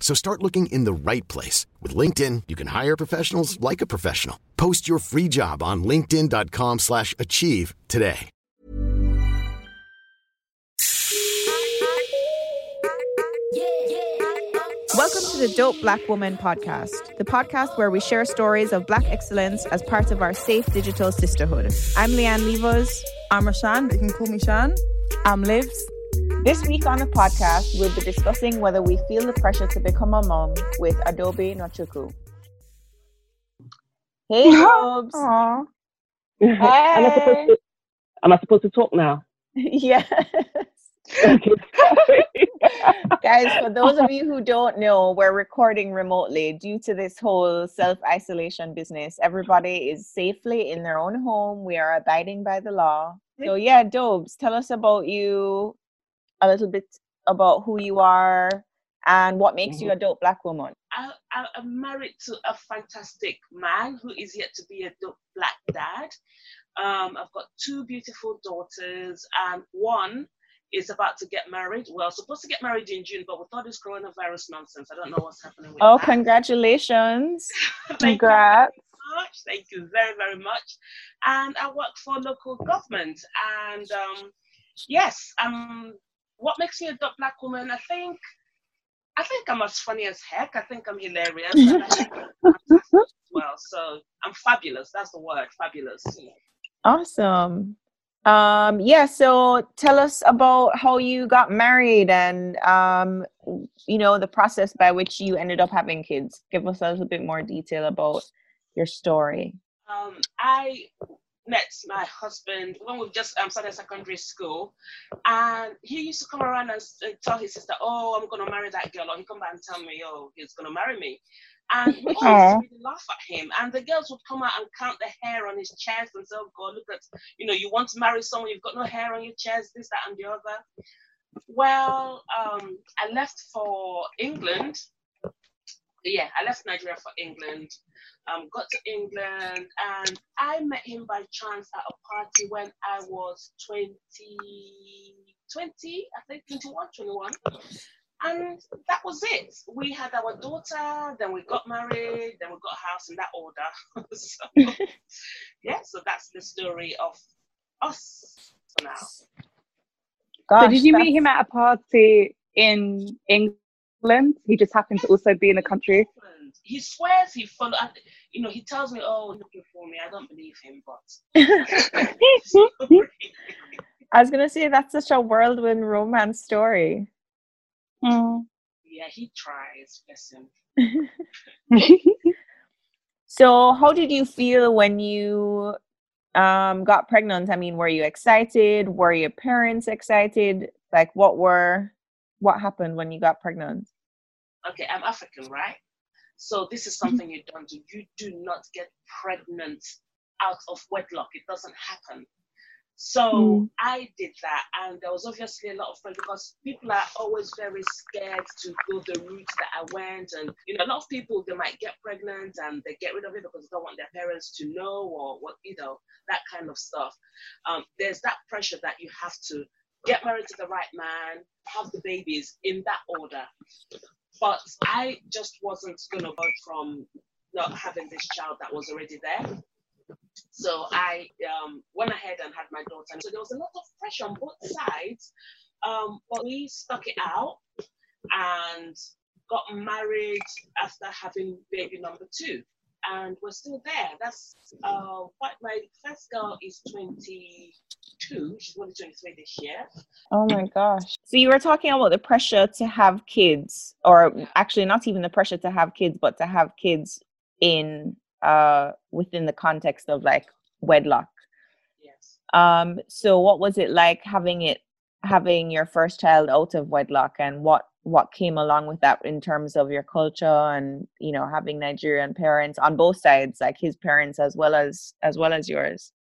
So start looking in the right place. With LinkedIn, you can hire professionals like a professional. Post your free job on linkedin.com slash achieve today. Welcome to the Dope Black Woman podcast, the podcast where we share stories of black excellence as part of our safe digital sisterhood. I'm Leanne Levos. I'm Rashan, you can call me Shan. I'm Livs. This week on the podcast, we'll be discussing whether we feel the pressure to become a mom with Adobe Nwachukwu. Hey, Hobbs. Hey. am, I supposed to, am I supposed to talk now? yes. Okay. Guys, for those of you who don't know, we're recording remotely due to this whole self isolation business. Everybody is safely in their own home. We are abiding by the law. So, yeah, Dobes, tell us about you, a little bit about who you are and what makes you a dope black woman. I, I, I'm married to a fantastic man who is yet to be a dope black dad. Um, I've got two beautiful daughters, and one is about to get married. Well, supposed to get married in June, but with all this coronavirus nonsense, I don't know what's happening with Oh, that. congratulations. Thank Congrats. you very much. Thank you very, very much. And I work for local government. And um, yes, um, what makes me a black woman? I think, I think I'm as funny as heck. I think I'm hilarious. I think I'm well, so I'm fabulous. That's the word, fabulous. Awesome. Um, yeah, so tell us about how you got married and um, you know, the process by which you ended up having kids. Give us a little bit more detail about your story. Um, I met my husband when we just um, started secondary school, and he used to come around and, and tell his sister, "Oh, I'm gonna marry that girl," or he come back and tell me, "Oh, he's gonna marry me." And we Aw. always really laugh at him. And the girls would come out and count the hair on his chest and say, "Oh God, look at you know, you want to marry someone, you've got no hair on your chest, this, that, and the other." Well, um, I left for England. Yeah, I left Nigeria for England um, got to England, and I met him by chance at a party when I was 20, 20 I think 21, 21. And that was it. We had our daughter, then we got married, then we got a house in that order. so, yeah, so that's the story of us for now. Gosh, so did you meet him at a party in England? He just happened to also be in the country. He swears he followed, you know, he tells me, oh, looking for me. I don't believe him, but. I was gonna say that's such a whirlwind romance story. Mm. Yeah, he tries, bless him. So, how did you feel when you um, got pregnant? I mean, were you excited? Were your parents excited? Like, what were what happened when you got pregnant? Okay, I'm African, right? So this is something you don't do. You do not get pregnant out of wedlock. It doesn't happen. So Mm. I did that, and there was obviously a lot of pressure because people are always very scared to go the route that I went, and you know, a lot of people they might get pregnant and they get rid of it because they don't want their parents to know or what you know that kind of stuff. Um, there's that pressure that you have to get married to the right man, have the babies in that order. But I just wasn't gonna go from not having this child that was already there. So I um, went ahead and had my daughter. So there was a lot of pressure on both sides. Um, but we stuck it out and got married after having baby number two. And we're still there. That's uh, what my first girl is 22. She's only 23 this year. Oh my gosh. So you were talking about the pressure to have kids, or actually not even the pressure to have kids, but to have kids in uh within the context of like wedlock. Yes. Um, so what was it like having it having your first child out of wedlock and what what came along with that in terms of your culture and you know having Nigerian parents on both sides, like his parents as well as as well as yours?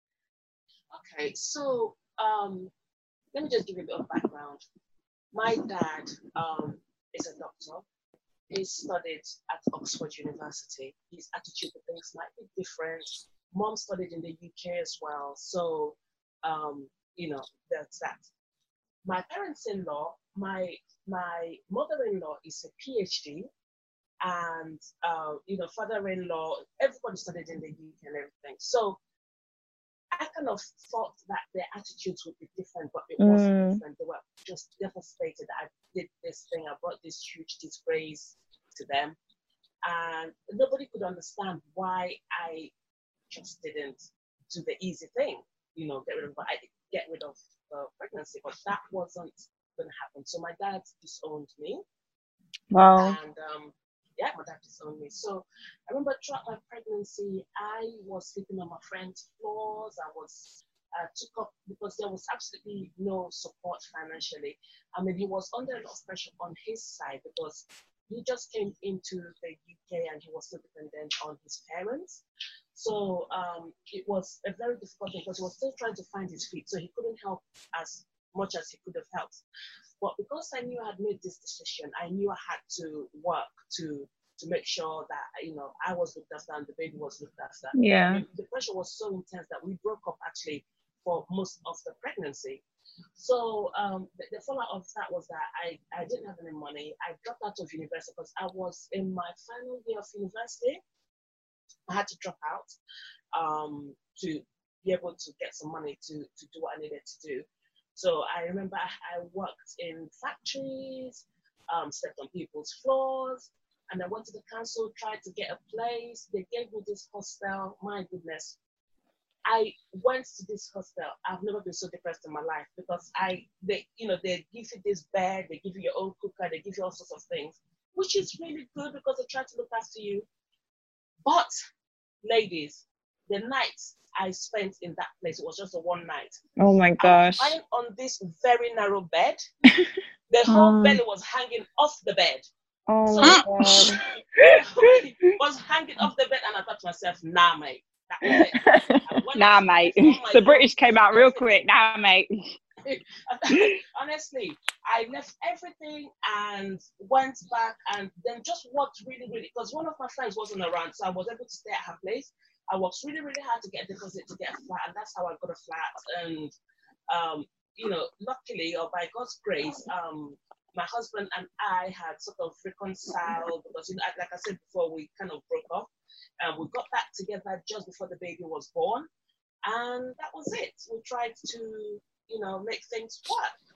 Okay, so um, let me just give you a bit of background. My dad um, is a doctor. He studied at Oxford University. His attitude to things might be different. Mom studied in the UK as well, so um, you know that's that. My parents-in-law, my my mother-in-law is a PhD, and uh, you know father-in-law. Everybody studied in the UK and everything. So I kind of thought that their attitudes would be different, but it wasn't Mm. different. They were just devastated that I did this thing. I brought this huge disgrace to them. And nobody could understand why I just didn't do the easy thing, you know, get rid of I get rid of the pregnancy. But that wasn't gonna happen. So my dad disowned me Wow. and um, yeah, my dad disowned me. So I remember throughout my pregnancy, I was sleeping on my friend's floors. I was uh, took up because there was absolutely no support financially. I mean, he was under a lot of pressure on his side because he just came into the UK and he was still dependent on his parents. So um, it was a very difficult thing because he was still trying to find his feet. So he couldn't help as much as he could have helped. But because I knew I had made this decision, I knew I had to work to to make sure that you know I was looked after and the baby was looked after. Yeah. And The pressure was so intense that we broke up actually for most of the pregnancy. So um, the, the fallout of that was that I, I didn't have any money. I dropped out of university because I was in my final year of university. I had to drop out um, to be able to get some money to, to do what I needed to do. So I remember I, worked in factories, um, slept on people's floors, and I went to the council, tried to get a place. They gave me this hostel. My goodness. I went to this hostel. I've never been so depressed in my life because I, they, you know, they give you this bed, they give you your own cooker, they give you all sorts of things, which is really good because they try to look after you. But, ladies, the nights I spent in that place, it was just a one night. Oh my I gosh. was lying on this very narrow bed. The whole Oh. belly was hanging off the bed. Oh So- my god. was hanging off the bed, and I thought to myself, nah, mate. That was it. Nah, mate. Oh the God. British came out real quick. Nah, mate. Honestly, I left everything and went back and then just worked really, really because one of my friends wasn't around, so I was able to stay at her place. I worked really, really hard to get a deposit to get a flat, and that's how I got a flat. And um, you know, luckily or by God's grace, um, my husband and I had sort of reconciled because, you know, like I said before, we kind of broke up, and we got back together just before the baby was born, and that was it. We tried to, you know, make things work,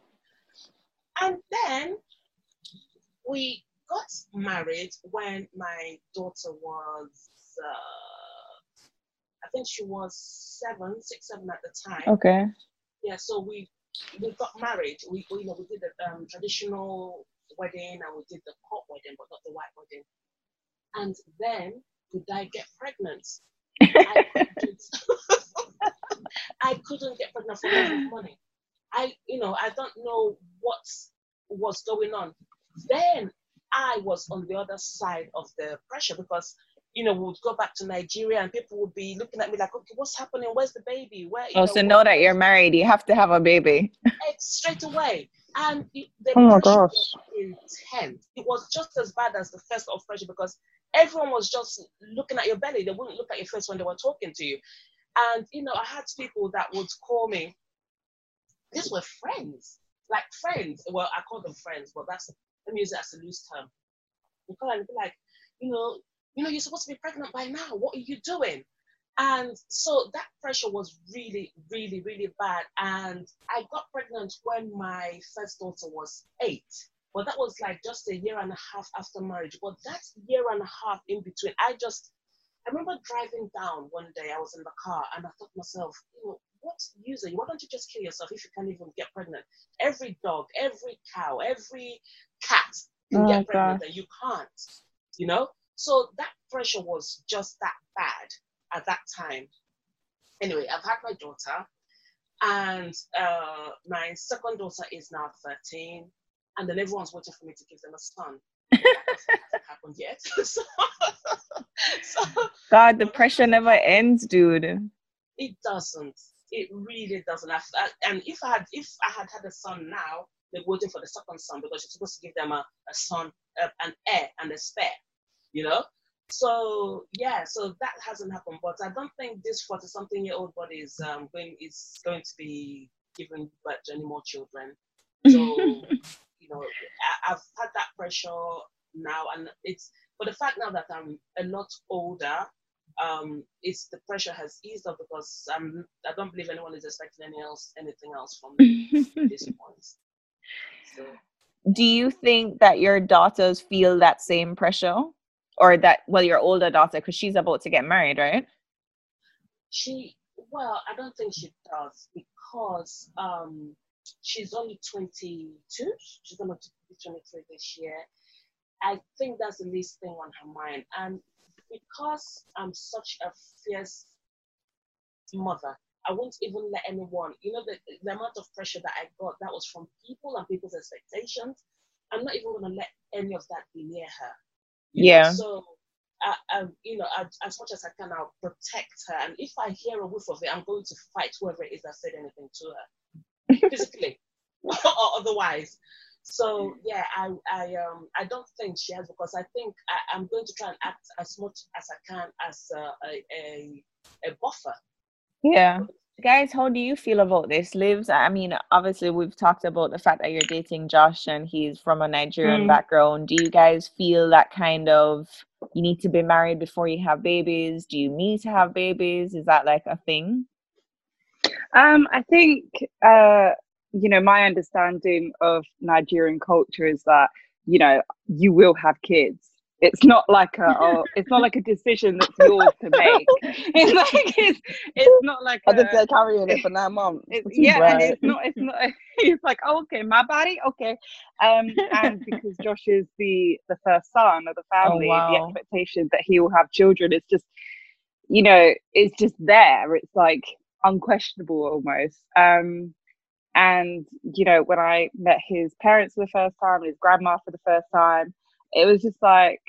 and then we got married when my daughter was. Uh, I think she was seven, six, seven at the time Okay. yeah, so we we got married. We, we you know we did the um, traditional wedding and we did the court wedding, but not the white wedding. And then did I get pregnant? I couldn't, I couldn't get pregnant for love of money. I you know I don't know what was going on. Then I was on the other side of the pressure because you know we would go back to Nigeria and people would be looking at me like, okay, what's happening? Where's the baby? Where? you Oh, know, so what- know that you're married, you have to have a baby. Eh, straight away. And the Oh my gosh. was intense. It was just as bad as the first of pressure because everyone was just looking at your belly. They wouldn't look at your face when they were talking to you. And you know, I had people that would call me. These were friends, like friends. Well, I call them friends, but that's let me use it as a loose term. They call and be like, you know, you know, you're supposed to be pregnant by now. What are you doing? And so that pressure was really, really, really bad. And I got pregnant when my first daughter was eight. Well, that was like just a year and a half after marriage. But that year and a half in between, I just I remember driving down one day. I was in the car and I thought to myself, you know, what's the use? Why don't you just kill yourself if you can't even get pregnant? Every dog, every cow, every cat can Oh, get pregnant, and you can't. You know, so that pressure was just that bad at that time. Anyway, I've had my daughter, and uh, my second daughter is now 13, and then everyone's waiting for me to give them a son. Happened yet. so, so God, the pressure never ends, dude. it doesn't. It really doesn't. I, I- and if I had, if I had had a son now, they're waiting for the second son because you're supposed to give them a, a son, a, an heir, and a spare. You know. So yeah, so that hasn't happened. But I don't think this forty-something-year-old body is um, going is going to be giving birth to any more children. So you know, I, I've had that pressure now, and it's but the fact now that I'm a lot older, um, it's the pressure has eased up because I'm I don't believe anyone is expecting any else anything else from me at this point. So Do you think that your daughters feel that same pressure? Or that, well, your older daughter, because she's about to get married, right? she well, I don't think she does because um she's only 22. She's gonna be 23 this year. I think that's the least thing on her mind, and because I'm such a fierce mother, I won't even let anyone. You know the the amount of pressure that I got that was from people and people's expectations. I'm not even gonna let any of that be near her. you know. Yeah. So, I, I, you know, I, as much as I can, I'll protect her. And if I hear a whiff of it, I'm going to fight whoever it is that said anything to her, physically or otherwise. So yeah, I, I, um, I don't think she has because I think I, I'm going to try and act as much as I can as a, a, a, a buffer. Yeah. Guys, how do you feel about this? Livs, I mean, obviously we've talked about the fact that you're dating Josh and he's from a Nigerian Mm. background. Do you guys feel that kind of you need to be married before you have babies? Do you need to have babies? Is that like a thing? Um, I think uh, you know, my understanding of Nigerian culture is that, you know, you will have kids. It's not like a oh, it's not like a decision that's yours to make. It's like it's it's not like I think they're carrying it for nine months. it's, yeah, and it's not. It's not. It's like, oh, okay, my body, okay. Um, and because Josh is the the first son of the family, the wow. expectation that he will have children is just, you know, it's just there. It's like unquestionable almost. Um, and you know, when I met his parents for the first time, his grandma for the first time, it was just like.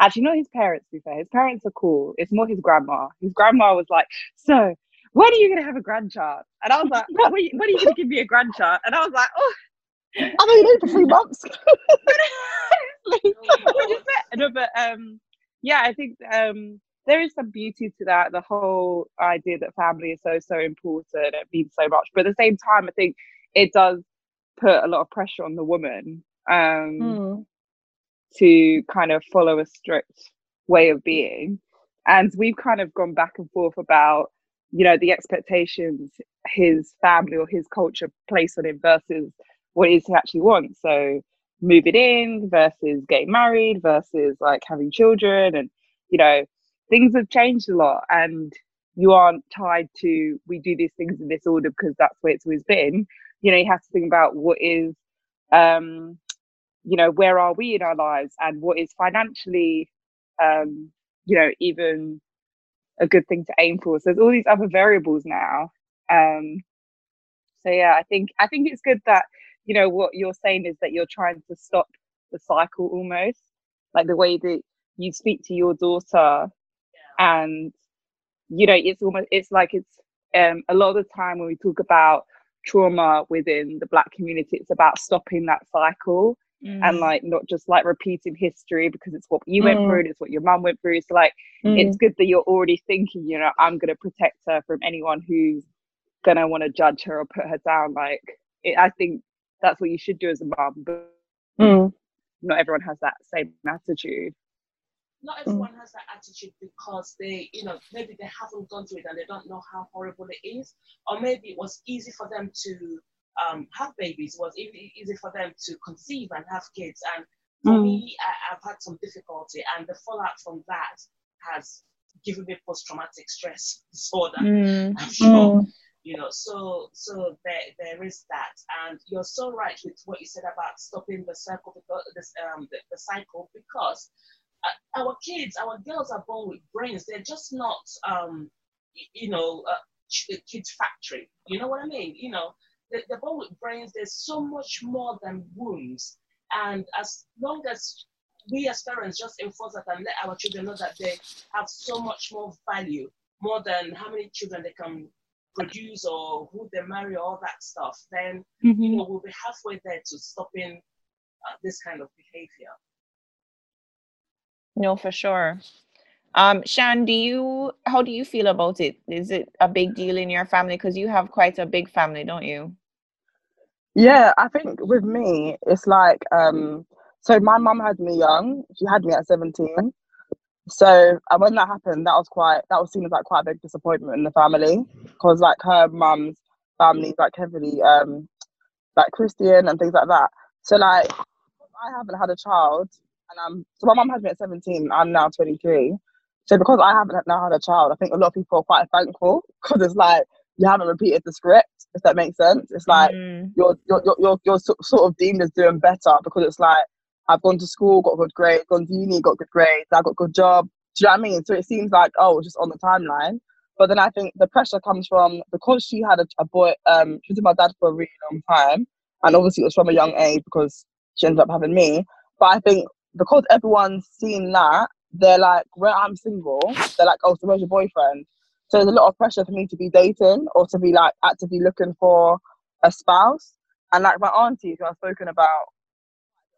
Actually, not his parents, to be fair. His parents are cool. It's more his grandma. His grandma was like, So, when are you going to have a grandchild? And I was like, When are you, when are you going to give me a grandchild? And I was like, Oh, I've mean, you for three months. like, what is that? No, but um, yeah, I think um, there is some beauty to that. The whole idea that family is so so important. It means so much, but at the same time, I think it does put a lot of pressure on the woman um, Hmm. to kind of follow a strict way of being. And we've kind of gone back and forth about, you know, the expectations his family or his culture place on him versus what it is he actually wants. So moving in versus getting married versus like having children and you know, things have changed a lot and you aren't tied to we do these things in this order because that's where it's always been. You know, you have to think about what is um you know where are we in our lives and what is financially um you know even a good thing to aim for. So there's all these other variables now. Um so yeah i think i think it's good that you know what you're saying is that you're trying to stop the cycle almost. Like the way that you speak to your daughter and you know it's almost it's like it's um a lot of the time when we talk about trauma within the black community it's about stopping that cycle Mm. and like not just like repeating history because it's what you went Mm. through and it's what your mum went through so like Mm. it's good that you're already thinking you know i'm going to protect her from anyone who's going to want to judge her or put her down like it, i think that's what you should do as a mum but Mm. not everyone has that same attitude not everyone has that attitude because they, you know, maybe they haven't gone through it and they don't know how horrible it is, or maybe it was easy for them to um, have babies. It was easy for them to conceive and have kids. And for Mm. me, I, I've had some difficulty, and the fallout from that has given me post-traumatic stress disorder. Mm. I'm sure. Mm. You know, so so there there is that, and you're so right with what you said about stopping the cycle because this um the, the cycle because our kids, our girls are born with brains. They're just not um you know a, ch- a kids factory. You know what I mean? You know, they- they're born with brains. There's so much more than wombs, and as long as we as parents just enforce that and let our children know that they have so much more value, more than how many children they can produce or who they marry, all that stuff, then you know we'll be halfway there to stopping uh, this kind of behavior. No, for sure. Um, Shan, do you how do you feel about it? Is it a big deal in your family? Because you have quite a big family, don't you? Yeah, I think with me, it's like um. So my mum had me young. She had me at seventeen. So and when that happened, that was quite that was seen as like quite a big disappointment in the family because like her mum's family like heavily um like Christian and things like that. So like I haven't had a child and I'm so my mum had me at 17, I'm now 23. So because I haven't now had a child, I think a lot of people are quite thankful because it's like you haven't repeated the script, if that makes sense. It's like Mm. you're you're you're you're, you're sort of deemed as doing better because it's like I've gone to school, got good grades, gone to uni, got good grades, I got good job. Do you know what I mean? So it seems like oh, it's just on the timeline. But then I think the pressure comes from because she had a, a boy. Um, she was with my dad for a really long time, and obviously it was from a young age because she ended up having me. But I think because everyone's seen that, they're like, where I'm single, they're like, oh, so where's your boyfriend? So there's a lot of pressure for me to be dating or to be like actively looking for a spouse. And like my auntie, who I've spoken about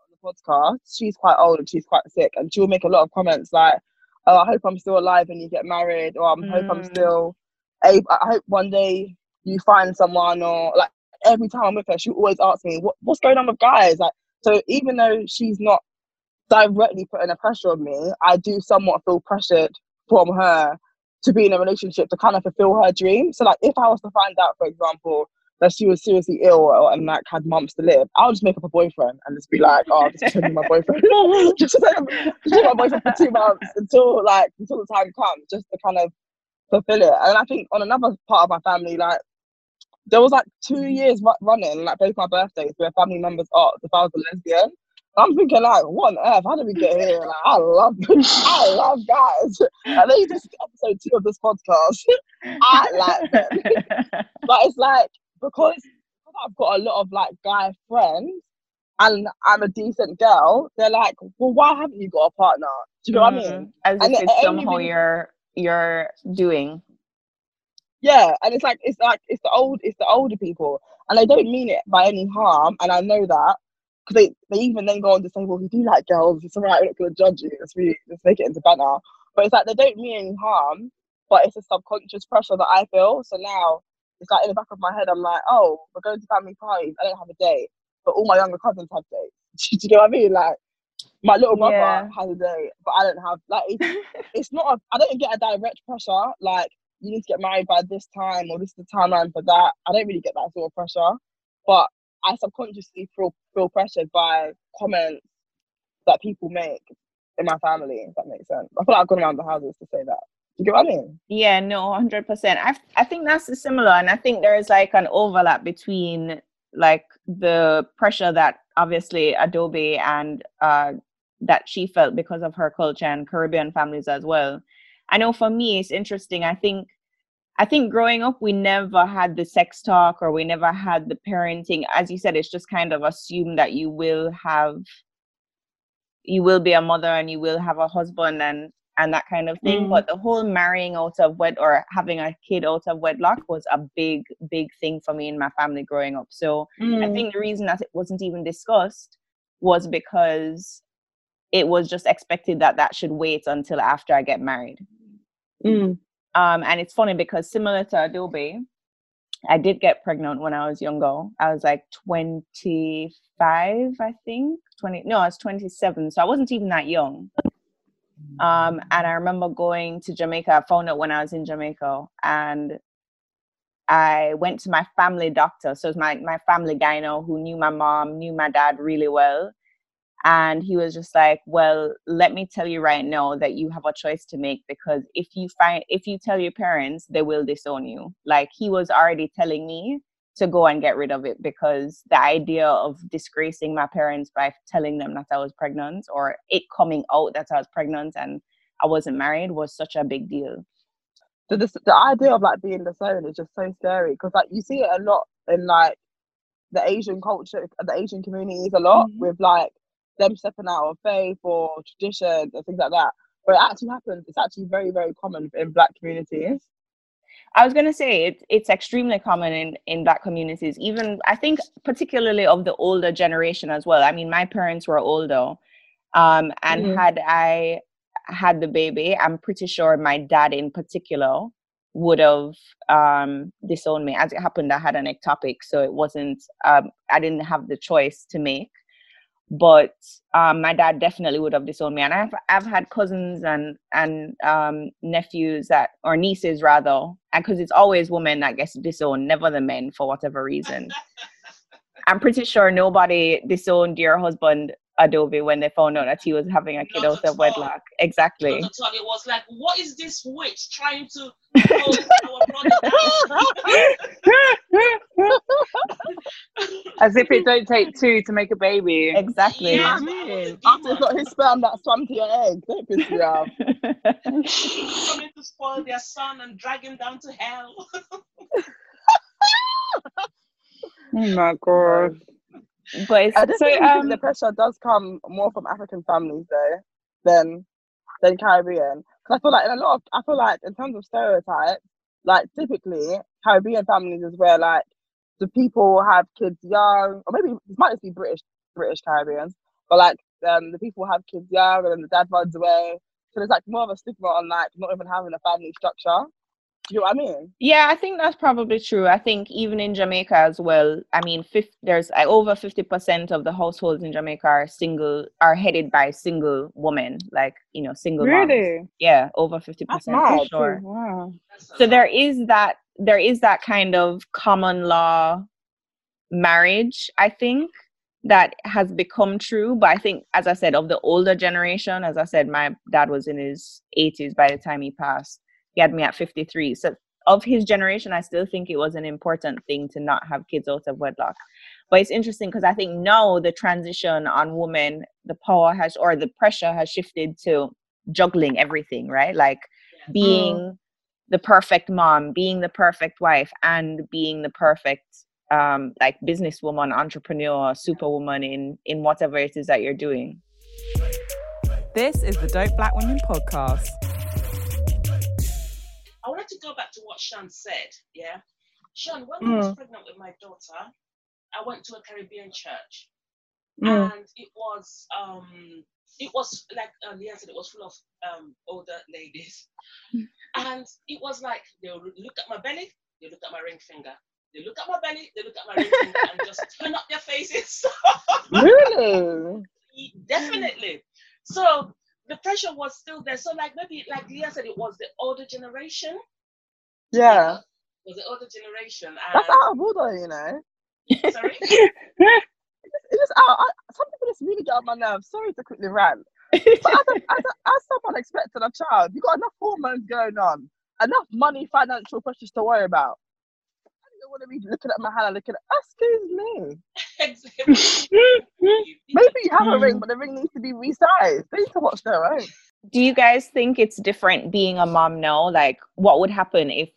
on the podcast, she's quite old and she's quite sick, and she'll make a lot of comments like, "Oh, I hope I'm still alive when you get married," or "I hope I'm Mm. still able. I hope one day you find someone," or like every time I'm with her, she always asks me, what, "What's going on with guys?" Like, so even though she's not directly putting a pressure on me, I do somewhat feel pressured from her to be in a relationship to kind of fulfill her dream. So like if I was to find out, for example, that she was seriously ill and like had months to live, I'll just make up a boyfriend and just be like, oh, just be my boyfriend. just to be my boyfriend for two months until like until the time comes, just to kind of fulfill it. And I think on another part of my family, like there was like two years running, like both my birthdays, where family members asked if I was a lesbian. I'm thinking like, what on earth? How did we get here? Like, I love, I love guys. And then you just episode two of this podcast. I like them. But it's like because, because I've got a lot of like guy friends and I'm a decent girl, they're like, well, why haven't you got a partner? Do you know what I mean? Mm. As And if it it's somehow really- you're you're doing. Yeah, and it's like it's like it's the old it's the older people, and they don't mean it by any harm, and I know that because they, they even then go on to say, well, we do like girls, it's alright, we're not gonna judge you. Let's really let's make it into banter. But it's like they don't mean any harm, but it's a subconscious pressure that I feel. So now it's like in the back of my head, I'm like, oh, we're going to family parties. I don't have a date, but all my younger cousins have dates. do you know what I mean? Like my little brother Yeah. has a date, but I don't have. Like it's, it's not. A, I don't get a direct pressure like you need to get married by this time or this is the timeline for that. I don't really get that sort of pressure, but I subconsciously feel feel pressured by comments that people make in my family. If that makes sense. I feel like I've gone around the houses to say that. You get what I mean? Yeah, no, hundred percent. I I think that's similar, and I think there is like an overlap between like the pressure that obviously Adobe and uh that she felt because of her culture and Caribbean families as well. I know for me it's interesting. I think I think growing up we never had the sex talk or we never had the parenting. As you said, it's just kind of assumed that you will have you will be a mother and you will have a husband and and that kind of thing. Mm. But the whole marrying out of wed or having a kid out of wedlock was a big, big thing for me and my family growing up. So Mm. I think the reason that it wasn't even discussed was because it was just expected that that should wait until after I get married. Mm. Um, and it's funny because similar to Adobe, I did get pregnant when I was younger. I was like 25, I think. 20 no, I was 27. So I wasn't even that young. Um, and I remember going to Jamaica. I found out when I was in Jamaica and I went to my family doctor. So it's my, my family gyno who knew my mom, knew my dad really well. And he was just like well let me tell you right now that you have a choice to make because if you find if you tell your parents they will disown you like he was already telling me to go and get rid of it because the idea of disgracing my parents by telling them that I was pregnant or it coming out that I was pregnant and I wasn't married was such a big deal. The, the, the idea of like being disowned is just so scary because like you see it a lot in like the Asian culture, the Asian communities a lot mm-hmm. with like them stepping out of faith or tradition and things like that. But it actually happens. It's actually very, very common in black communities. I was gonna say it, it's extremely common in in black communities. Even I think particularly of the older generation as well. I mean, my parents were older, um, and mm-hmm. had I had the baby, I'm pretty sure my dad in particular would have um, disowned me. As it happened, I had an ectopic, so it wasn't. Um, I didn't have the choice to make but um, my dad definitely would have disowned me. And I've I've had cousins and and um, nephews that or nieces rather, and because it's always women that gets disowned, never the men for whatever reason. I'm pretty sure nobody disowned your husband Adobe when they found out that he was having a kid out of wedlock. Exactly. It was like, what is this witch trying to As if it don't take two to make a baby. Exactly. Yeah, I after it's got his sperm that swam to your egg, don't piss me off. Coming to spoil their son and drag him down to hell. oh my god. But I just so, think um, the pressure does come more from African families though than than Caribbean. Because I feel like in a lot of I feel like in terms of stereotypes, like typically Caribbean families is where like the people have kids young, or maybe it might just be British British Caribbeans, but like um, the people have kids young and then the dad runs away. So there's like more of a stigma on like not even having a family structure you know what I mean? Yeah, I think that's probably true. I think even in Jamaica as well. I mean, 50, there's uh, over fifty percent of the households in Jamaica are single, are headed by single women, like you know, single. Really? Moms. Yeah, over fifty percent for sure. Wow. So there is that. There is that kind of common law marriage. I think that has become true. But I think, as I said, of the older generation, as I said, my dad was in his 80s by the time he passed he had me at 53 so of his generation i still think it was an important thing to not have kids out of wedlock. But it's interesting because i think now the transition on women the power has or the pressure has shifted to juggling everything right? Like being mm. the perfect mom being the perfect wife and being the perfect um like businesswoman entrepreneur superwoman in in whatever it is that you're doing. This is the dope black women podcast. I wanted to go back to what Shan said. Yeah, Shan, when mm. I was mm. pregnant with my daughter, I went to a Caribbean church, mm. and it was um, it was like uh, Leah said, it was full of um, older ladies, and it was like they would look at my belly, they look at my ring finger, they look at my belly, they look at my ring finger, and just turn up their faces. really? Definitely. So the pressure was still there. So like maybe like Leah said, it was the older generation. Yeah. It was the older generation. And... That's out of order, you know. Sorry. it's just out. I, some people just really get on my nerves. Sorry to quickly rant. But as, a, as, a, as someone expecting a child, you got enough hormones going on, enough money, financial pressures to worry about I don't want to be looking at my hand and looking at, excuse me. Maybe you have a ring, hmm. but the ring needs to be resized. They need to watch their own. Do you guys think it's different being a mom now? Like, what would happen if,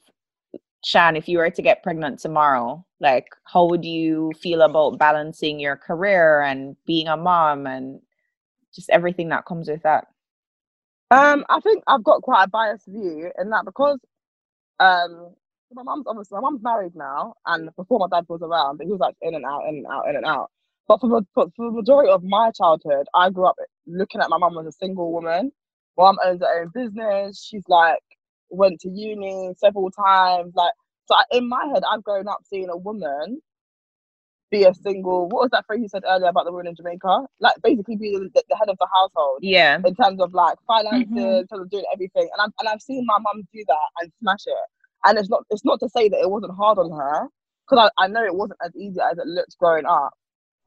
Shan, if you were to get pregnant tomorrow? Like, how would you feel about balancing your career and being a mom and just everything that comes with that? Um, I think I've got quite a biased view in that because um my mom's obviously my mom's married now, and before my dad was around, but he was like in and out, in and out, in and out. But for for, for the majority of my childhood, I grew up looking at my mom as a single woman. Mom owns her own business. She's like went to uni several times. Like so, in my head, I've grown up seeing a woman be a single. What was that phrase you said earlier about the woman in Jamaica? Like basically be the, the head of the household. Yeah. In terms of like finances, mm-hmm. in terms of doing everything, and I've and I've seen my mum do that and smash it. And it's not it's not to say that it wasn't hard on her, because I, I know it wasn't as easy as it looked growing up.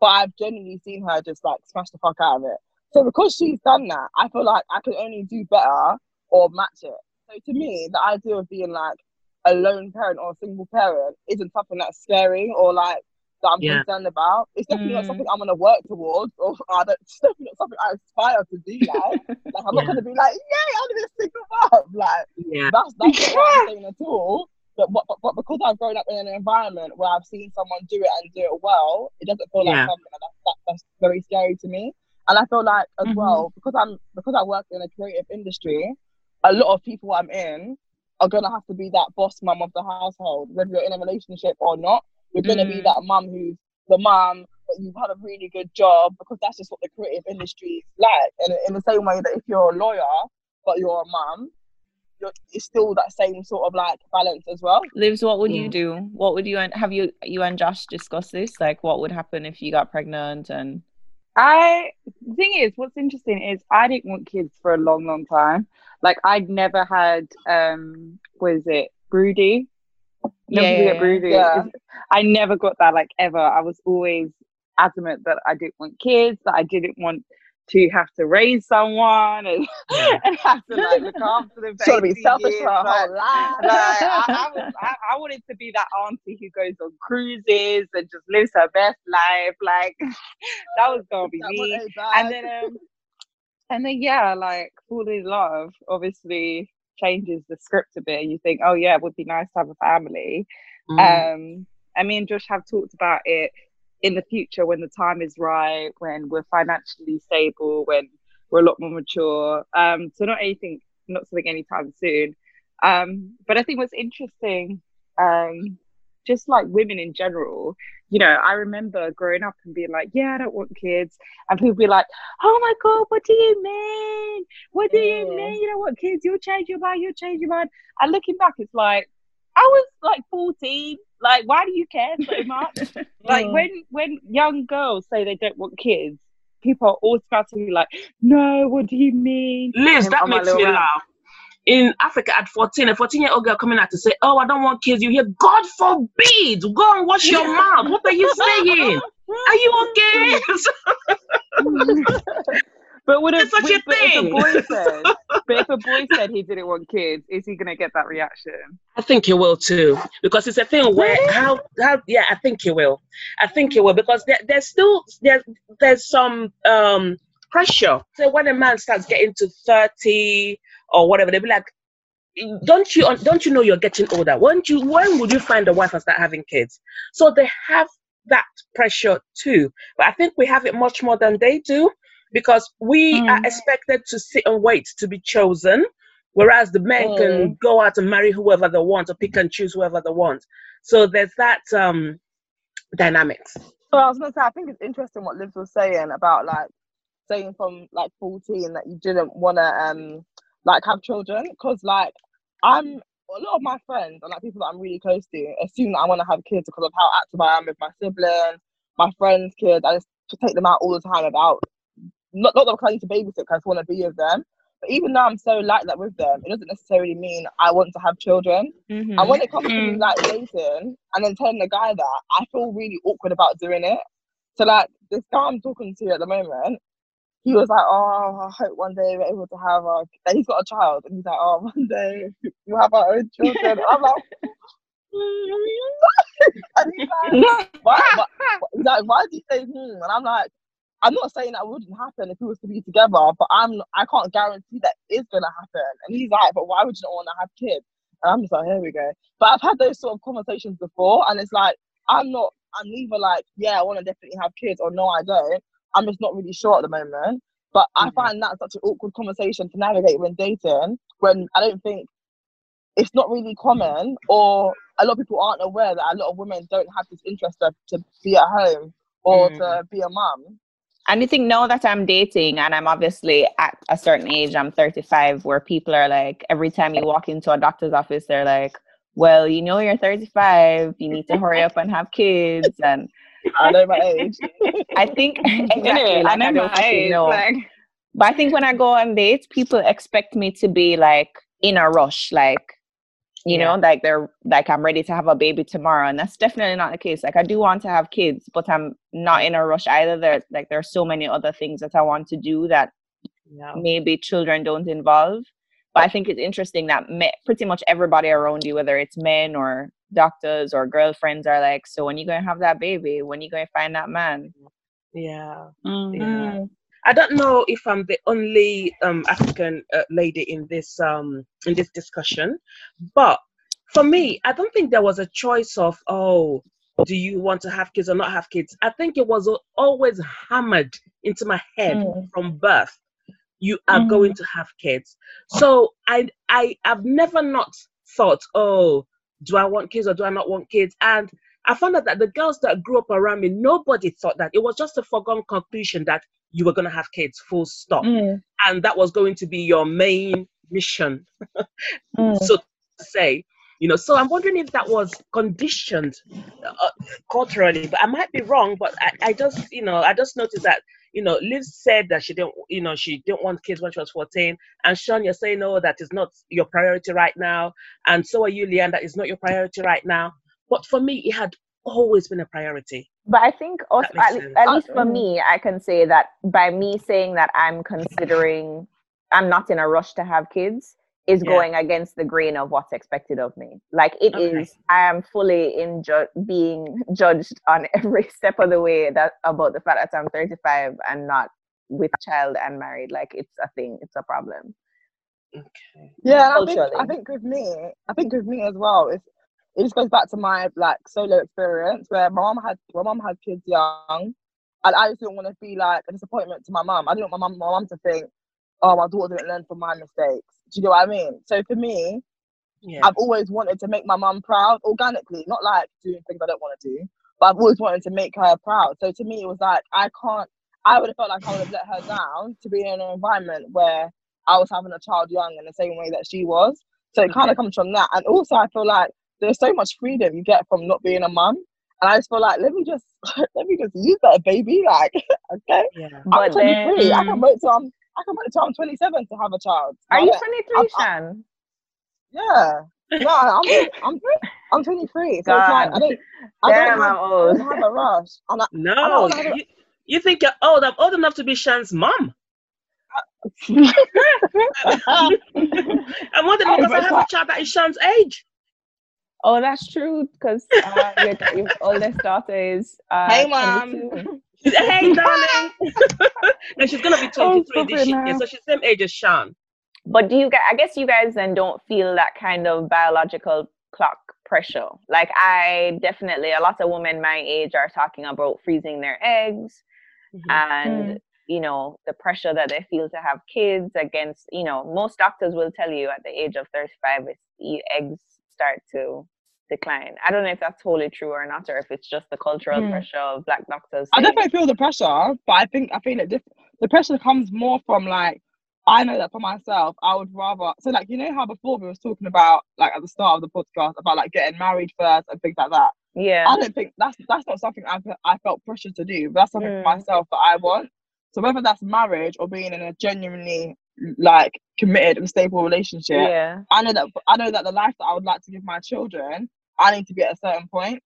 but I've genuinely seen her just like smash the fuck out of it. So because she's done that, I feel like I can only do better or match it. So to me, the idea of being like a lone parent or a single parent isn't something that's scary or like that I'm Yeah. concerned about. It's definitely not Mm. something I'm gonna work towards, or don't, it's definitely not something I aspire to do. Like, like I'm not gonna be like, yay, I'm gonna be a single mom. Like Yeah. that's that's not what I'm saying at all. But, but, but, because I've grown up in an environment where I've seen someone do it and do it well, it doesn't feel like Yeah. something that, that, that's very scary to me. And I feel like as Mhm. well because I'm because I work in a creative industry, a lot of people I'm in are gonna have to be that boss mum of the household, whether you're in a relationship or not. You're gonna be Mm. that mum who's the mum, but you've had a really good job because that's just what the creative industry is like. And in the same way that if you're a lawyer but you're a mum, you're, it's still that same sort of like balance as well. Livs, what would Yeah. you do? What would you and have you you and Josh discussed this? Like, what would happen if you got pregnant? And I the thing is, what's interesting is I didn't want kids for a long, long time. Like I'd never had um what is it, broody? Never Yeah, yeah, broody. yeah. I never got that like ever. I was always adamant that I didn't want kids, that I didn't want to have to raise someone and, Yeah. and have to like look after them. for Sort of be selfish years, for a like- whole life. like, I, I, was, I, I wanted to be that auntie who goes on cruises and just lives her best life. Like that was gonna be me. And then, um, and then yeah, like falling in love obviously changes the script a bit. You think, oh yeah, it would be nice to have a family. Mm. Um, and me and Josh have talked about it in the future when the time is right, when we're financially stable, when we're a lot more mature. Um, so not anything, not something anytime soon. Um, but I think what's interesting, um, just like women in general, you know, I remember growing up and being like, yeah, I don't want kids. And people be like, oh my God, what do you mean? What do you Mm. mean you don't want kids? You'll change your mind, you'll change your mind. And looking back, it's like, I was like 14. Like, why do you care so much? like when when young girls say they don't want kids, people are automatically like, no, what do you mean? Liz, that on my makes me little rant. laugh. In Africa, at 14, a 14 year old girl coming out to say, Oh, I don't want kids. You hear, God forbid, go and wash your mouth. What are you saying? Are you okay? But would a, It's such a would- but if a thing. boy said, but if a boy said he didn't want kids, is he gonna get that reaction? I think he will too, because it's a thing where how how yeah, I think he will. I think he will because there, there's still there's there's some um pressure. So when a man starts getting to thirty or whatever, they'll be like, "Don't you don't you know you're getting older? When you when would you find a wife and start having kids?" So they have that pressure too. But I think we have it much more than they do because we are expected to sit and wait to be chosen. Whereas the men can go out and marry whoever they want or pick and choose whoever they want. So there's that um dynamics. So I was gonna say, I think it's interesting what Liv was saying about like saying from like 14 that you didn't want to um like have children because like I'm a lot of my friends and like people that I'm really close to assume that I want to have kids because of how active I am with my siblings, my friends' kids. I just take them out all the time about not not that I need to babysit because I just want to be with them. But even though I'm so like that with them, it doesn't necessarily mean I want to have children. Mhm. And when it comes to Mm. like dating and then telling the guy that, I feel really awkward about doing it. So like this guy I'm talking to at the moment, he was like, "Oh, I hope one day we're able to have a." And he's got a child, and he's like, "Oh, one day we'll have our own children." I'm like, and he's like, why, why, he's like, why do you say hmm? And I'm like, I'm not saying that wouldn't happen if we was to be together, but I'm I can't guarantee that is gonna happen. And he's like, but why would you not want to have kids? And I'm just like, here we go. But I've had those sort of conversations before, and it's like I'm not. I'm neither like, yeah, I want to definitely have kids, or no, I don't. I'm just not really sure at the moment. But I Mhm. find that such an awkward conversation to navigate when dating, when I don't think it's not really common, or a lot of people aren't aware that a lot of women don't have this interest to, to be at home or Mm. to be a mum. And you think now that I'm dating and I'm obviously at a certain age, I'm 35, where people are like, every time you walk into a doctor's office, they're like, well, you know, you're 35, you need to hurry up and have kids. And I know my age. I think, exactly, like, I don't age, know. like, But I think when I go on dates, people expect me to be like in a rush, like you Yeah. know like they're like i'm ready to have a baby tomorrow and that's definitely not the case like i do want to have kids but i'm not in a rush either there like there's so many other things that i want to do that Yeah. maybe children don't involve but i think it's interesting that me- pretty much everybody around you whether it's men or doctors or girlfriends are like so when you going to have that baby when you going to find that man Yeah. Mm. Yeah. I don't know if I'm the only um, African uh, lady in this um, in this discussion, but for me, I don't think there was a choice of oh, do you want to have kids or not have kids. I think it was always hammered into my head Mm. from birth. You are Mhm. going to have kids. So I I have never not thought oh, do I want kids or do I not want kids? And I found out that the girls that grew up around me, nobody thought that. It was just a foregone conclusion that you were going to have kids, full stop. Mm, And that was going to be your main mission, mm. so to say. You know, so I'm wondering if that was conditioned uh, culturally, but I might be wrong. But I, I just, you know, I just noticed that, you know, Liv said that she didn't, you know, she didn't want kids when she was 14. And Shan, you're saying, no, that is not your priority right now. And so are you, Leanne, that is not your priority right now. But for me, it had always been a priority. But I think also, at, at least for mm. me, I can say that by me saying that I'm considering, I'm not in a rush to have kids, is Yeah. going against the grain of what's expected of me. Like it is, Okay. I am fully in ju- being judged on every step of the way that about the fact that I'm 35 and not with child and married. Like it's a thing, it's a problem. Okay. Yeah, I think I think with me, I think with me as well, it's it just goes back to my like solo experience where my mom had my mom had kids young, and I just didn't want to be like a disappointment to my mom. I didn't want my mom my mum to think, oh, my daughter didn't learn from my mistakes. Do you know what I mean? So for me, Yeah. I've always wanted to make my mum proud organically, not like doing things I don't want to do, but I've always wanted to make her proud. So to me, it was like I can't. I would have felt like I would have let her down to be in an environment where I was having a child young in the same way that she was. So it kind of comes from that, and also I feel like there's so much freedom you get from not being a mum, and I just feel like let me just let me just use that baby, like okay. yeah. I'm But 23. I then, can wait till I'm I can wait till I'm 27 to have a child. are Now you 23, I'm- Shan? yeah. No, I'm I'm I'm 23. So it's like I don't I Damn, don't I'm have, I old. don't have a rush. And I, No, wanna have a- you, you think you're old. I'm old enough to be Shan's mom. Uh, I'm old enough Hey, because I have a child that is Shan's age. Oh, that's true. Because uh, your, your oldest daughter is uh, Hey, Mom. 22. She's, hey, darling. and she's going to be 23 stop this year. So she's same age as Shan. But do you guys? I guess you guys then don't feel that kind of biological clock pressure. Like I definitely, a lot of women my age are talking about freezing their eggs, Mm-hmm. and you know the pressure that they feel to have kids against. You know, most doctors will tell you at the age of thirty-five, it's, e- eggs start to decline. I don't know if that's totally true or not, or if it's just the cultural Mm. pressure of black doctors. I definitely feel the pressure, but I think I feel it. Diff- the pressure comes more from like I know that for myself, I would rather. So like you know how before we was talking about like at the start of the podcast about like getting married first and things like that. yeah. I don't think that's that's not something I I felt pressure to do. But that's something Mm. for myself that I want. So whether that's marriage or being in a genuinely like committed and stable relationship, Yeah. I know that I know that the life that I would like to give my children, I need to be at a certain point.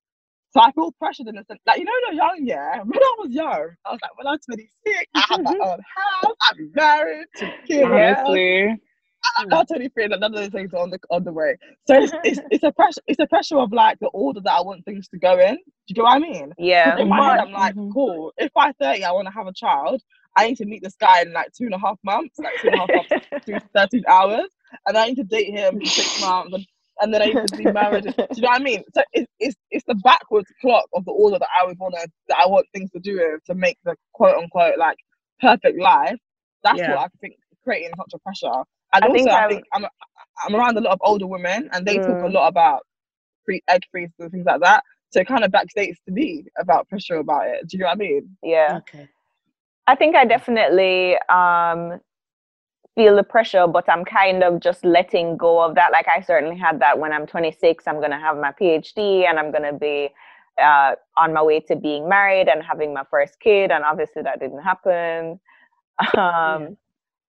So I feel pressured in the sense, like you know, when you're young, yeah. When I was young, I was like, when I'm 26, I have my own house, I'm married, to kids. Honestly. I'm not 23, and none of those things are on the on the way. So it's, it's it's a pressure. It's a pressure of like the order that I want things to go in. Do you know what I mean? Yeah. in my head, I'm like, Mhm. cool. If by 30 I want to have a child, I need to meet this guy in like two and a half months, like two and a half months, two, 13 hours, and I need to date him for six months, and, and then I need to be married. Do you know what I mean? So it's it's it's the backwards clock of the order that I would want to that I want things to do to make the quote unquote like perfect life. That's Yeah. what I think creating such a pressure. And I also, think I I'm- think I'm I'm around a lot of older women, and they talk a Mm. lot about free egg freezes and things like that. So it kind of backstates to me about pressure about it. Do you know what I mean? yeah. Okay. I think I definitely um feel the pressure, but I'm kind of just letting go of that. Like I certainly had that when I'm 26, I'm gonna have my PhD and I'm gonna be uh, on my way to being married and having my first kid, and obviously that didn't happen. Um,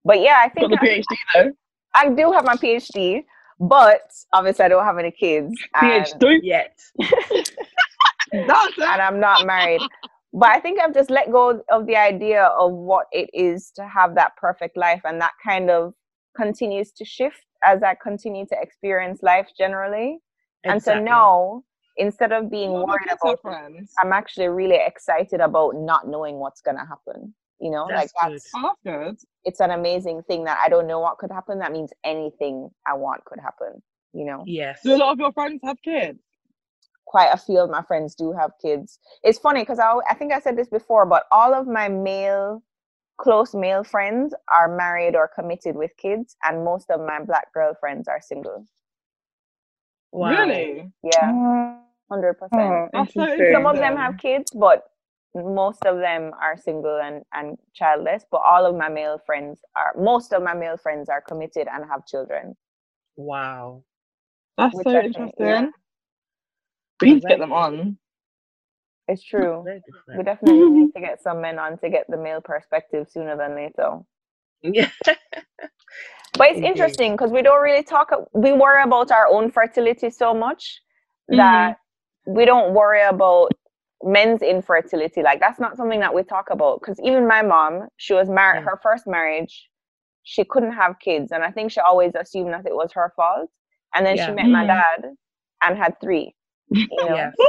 But yeah, I Got think the I, PhD though. I do have my PhD, But obviously, I don't have any kids. PhD. Yet. And I'm not married. But I think I've just let go of the idea of what it is to have that perfect life, and that kind of continues to shift as I continue to experience life generally. And so Exactly. now, instead of being What worried about friends? I'm actually really excited about not knowing what's gonna happen. You know, like That's Oh, that's good. it's an amazing thing that I don't know what could happen. That means anything I want could happen. You know, Yes. Do a lot of your friends have kids? Quite a few of my friends do have kids. It's funny because I, I think I said this before, but all of my male, close male friends are married or committed with kids, and most of my black girlfriends are single. Wow. Really? Yeah, mm. hundred percent. Oh, That's so interesting. Some of them have kids, but most of them are single and, and childless. But all of my male friends are most of my male friends are committed and have children. Wow. That's Which so I think- interesting. yeah. We need to Very get them on. It's true. We definitely need to get some men on to get the male perspective sooner than later. Yeah. But it's interesting because we don't really talk. We worry about our own fertility so much Mm-hmm. that we don't worry about men's infertility. Like that's not something that we talk about. Because even my mom, she was married. Mm. Her first marriage, she couldn't have kids, and I think she always assumed that it was her fault. And then she met my Mhm. dad and had three. You know, Yeah.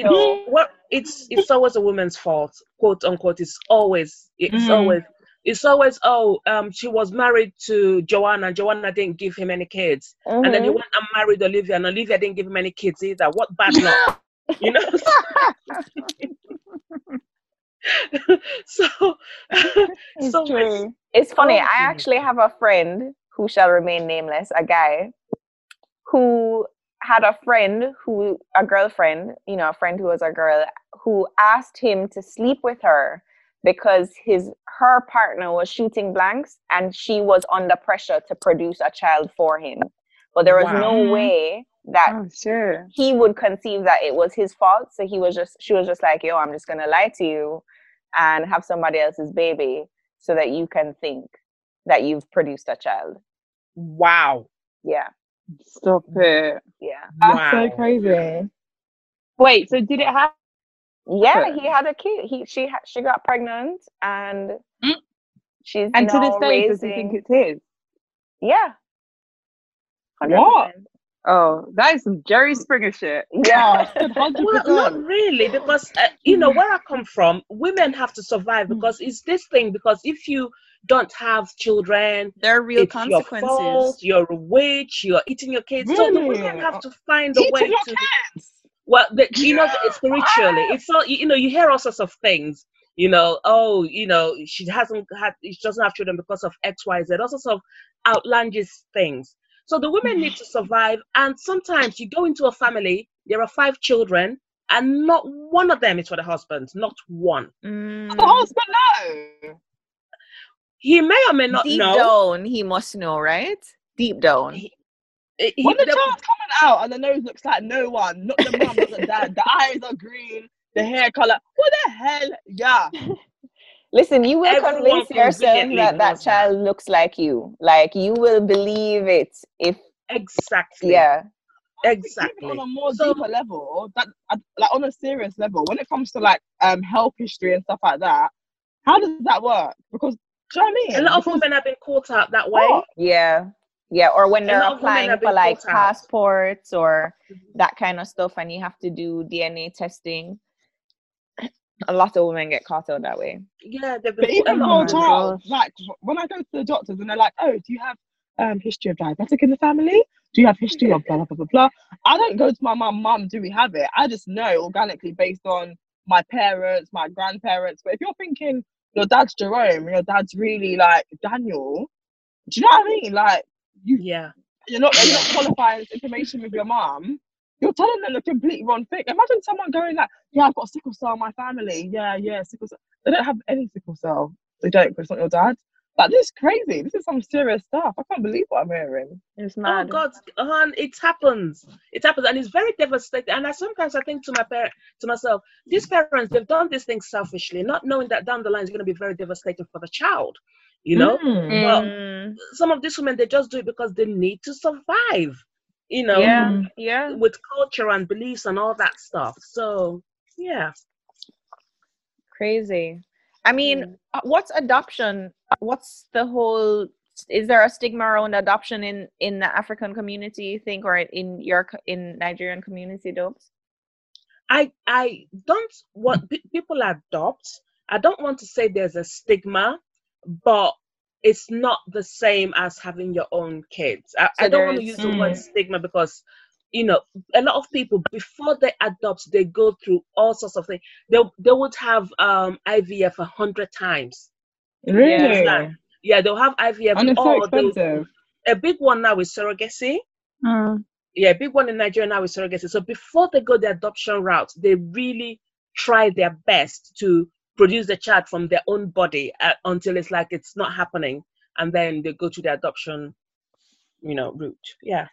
So- what it's it's always a woman's fault, quote unquote. It's always it's Mm. always it's always oh um she was married to Joanna. Joanna didn't give him any kids, and then he Mhm. went and married Olivia, and Olivia didn't give him any kids either. What bad luck, you know? so It's so true. It's funny. Oh, I actually have a friend who shall remain nameless, a guy who had a friend who, a girlfriend, you know, a friend who was a girl, who asked him to sleep with her because his her partner was shooting blanks and she was under pressure to produce a child for him. But there was Wow. no way that Oh shit. he would conceive that it was his fault. So he was just, she was just like, yo, I'm just going to lie to you and have somebody else's baby so that you can think that you've produced a child. wow, Yeah. Stop it. Yeah. That's wow. so crazy. Wait, so did it happen? Yeah. He had a kid. He, she, ha- she got pregnant and Mm. she's And to this now day, does he think it's his? Yeah. What? 100%. Oh, that is some Jerry Springer shit. Yeah. Well, not really, because uh, you know where I come from. Women have to survive because it's this thing. Because if you don't have children, There are real it's your consequences. fault. You're a witch. You're eating your kids. So the women have to find a way Eating your to. kids. Well, the, you know, it's spiritually. It's all you know. You hear all sorts of things. You know, oh, you know, she hasn't had, she doesn't have children because of X, Y, Z. All sorts of outlandish things. So the women need to survive, and sometimes you go into a family. There are five children, and not one of them is for the husband. Not one. Mm. The husband no. He may or may not Deep know. down, he must know, right? Deep down. He- He- When the the- child's coming out and the nose looks like no one, not the mum, not the dad, the eyes are green, the hair color. What the hell? Yeah. Listen, you will Everyone convince yourself that that knows that. child looks like you. Like you will believe it if, exactly. yeah. Exactly. Even on a more So- deeper level, that uh, like on a serious level, when it comes to like um health history and stuff like that, how does that work? Because do you know what I mean? A lot of Because- women have been caught out that way. Oh, Yeah. Yeah. Or when they're lot of women applying for like caught out. passports or that kind of stuff and you have to do DNA testing. A lot of women get caught out that way. Yeah, they've But even a for lot a of child, like when I go to the doctors and they're like, "Oh, do you have um history of diabetic in the family? Do you have history of blah blah blah blah blah?" I don't go to my mum, "Mum, do we have it?" I just know organically based on my parents, my grandparents. But if you're thinking your dad's Jerome, and your dad's really like Daniel, do you know what I mean? Like you, Yeah. you're not you're not qualifying this information with your mom. You're telling them the complete wrong thing. Imagine someone going like, "Yeah, I've got sickle cell in my family. Yeah, yeah, sickle cell." They don't have any sickle cell. They don't because it's not your dad. Like this is crazy. This is some serious stuff. I can't believe what I'm hearing. It's mad. Oh. God, hon, it happens. It happens, and it's very devastating. And I sometimes I think to my parent, to myself, these parents they've done this thing selfishly, not knowing that down the line is going to be very devastating for the child. you know. Mm. Well, some of these women they just do it because they need to survive, you know, yeah, yeah. with culture and beliefs and all that stuff. So yeah. Crazy. I mean, Mm. uh, what's adoption? What's the whole? Is there a stigma around adoption in in the African community? You think, or in your in Nigerian community, Dobes? I I don't want people adopt. I don't want to say there's a stigma, but it's not the same as having your own kids. I, I don't want to there's- use the word stigma because you know a lot of people before they adopt they go through all sorts of things. They they would have um IVF a hundred times. Really? understand? Yeah, they'll have IVF. And it's so expensive. A big one now is surrogacy. Mm. Yeah, big one in Nigeria now is surrogacy. So before they go the adoption route, they really try their best to produce the child from their own body uh, until it's like it's not happening, and then they go to the adoption, you know, route. Yeah.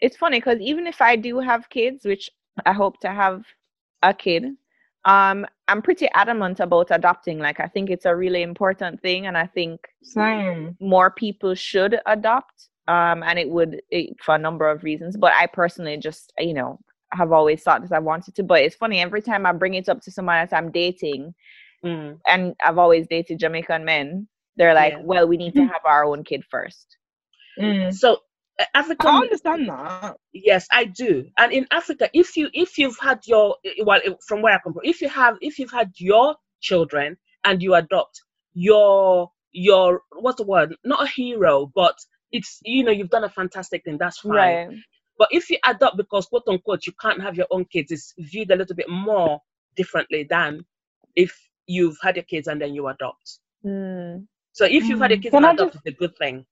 It's funny because even if I do have kids, which I hope to have a kid, um, I'm pretty adamant about adopting. Like, I think it's a really important thing, and I think Same. more people should adopt um and it would it, for a number of reasons but i personally just you know have always thought that i wanted to but it's funny every time i bring it up to someone that i'm dating Mm. and i've always dated jamaican men they're like Yeah. well we need to have our own kid first So uh, I understand that. Yes, I do. And in Africa, if you if you've had your well from where I come from, if you have if you've had your children and you adopt your your what's the word? Not a hero, but it's you know you've done a fantastic thing. That's fine. Right. But if you adopt because quote unquote you can't have your own kids, it's viewed a little bit more differently than if you've had your kids and then you adopt. Mm. So if you've had your Mm. kids Can adopt, it's a good thing.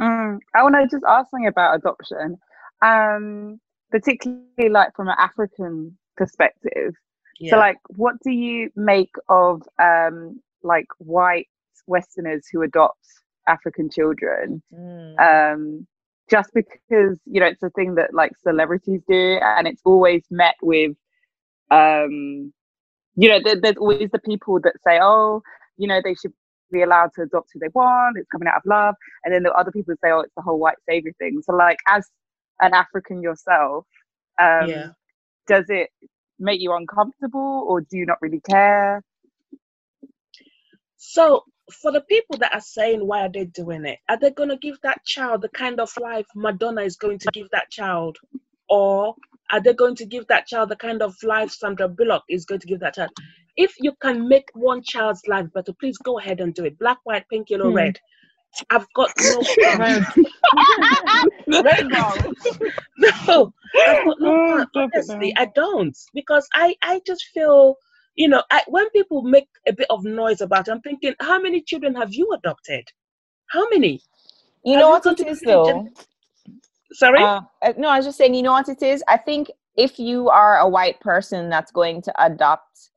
Mm. I want to just ask something about adoption, um, particularly like from an African perspective. Yeah. So, like, what do you make of um, like white Westerners who adopt African children? Mm. Um, just because you know it's a thing that like celebrities do, and it's always met with, um, you know, there, there's always the people that say, "Oh, you know, they should be allowed to adopt who they want. It's coming out of love," and then the other people say, "Oh, it's the whole white savior thing." So, like, as an African yourself, um, Yeah. does it make you uncomfortable, or do you not really care? So, for the people that are saying, why are they doing it? Are they going to give that child the kind of life Madonna is going to give that child? Or are they going to give that child the kind of life Sandra Bullock is going to give that child? If you can make one child's life better, please go ahead and do it. Black, white, pink, yellow, Hmm. red. I've got no Red. Red now. no, I've got no Oh, plan. stop it Honestly. I don't because I I just feel you know I, when people make a bit of noise about it, I'm thinking, how many children have you adopted? How many? you Have know you what it contributed is to though gen- Sorry. Uh, uh, no, I was just saying, you know what it is? I think if you are a white person that's going to adopt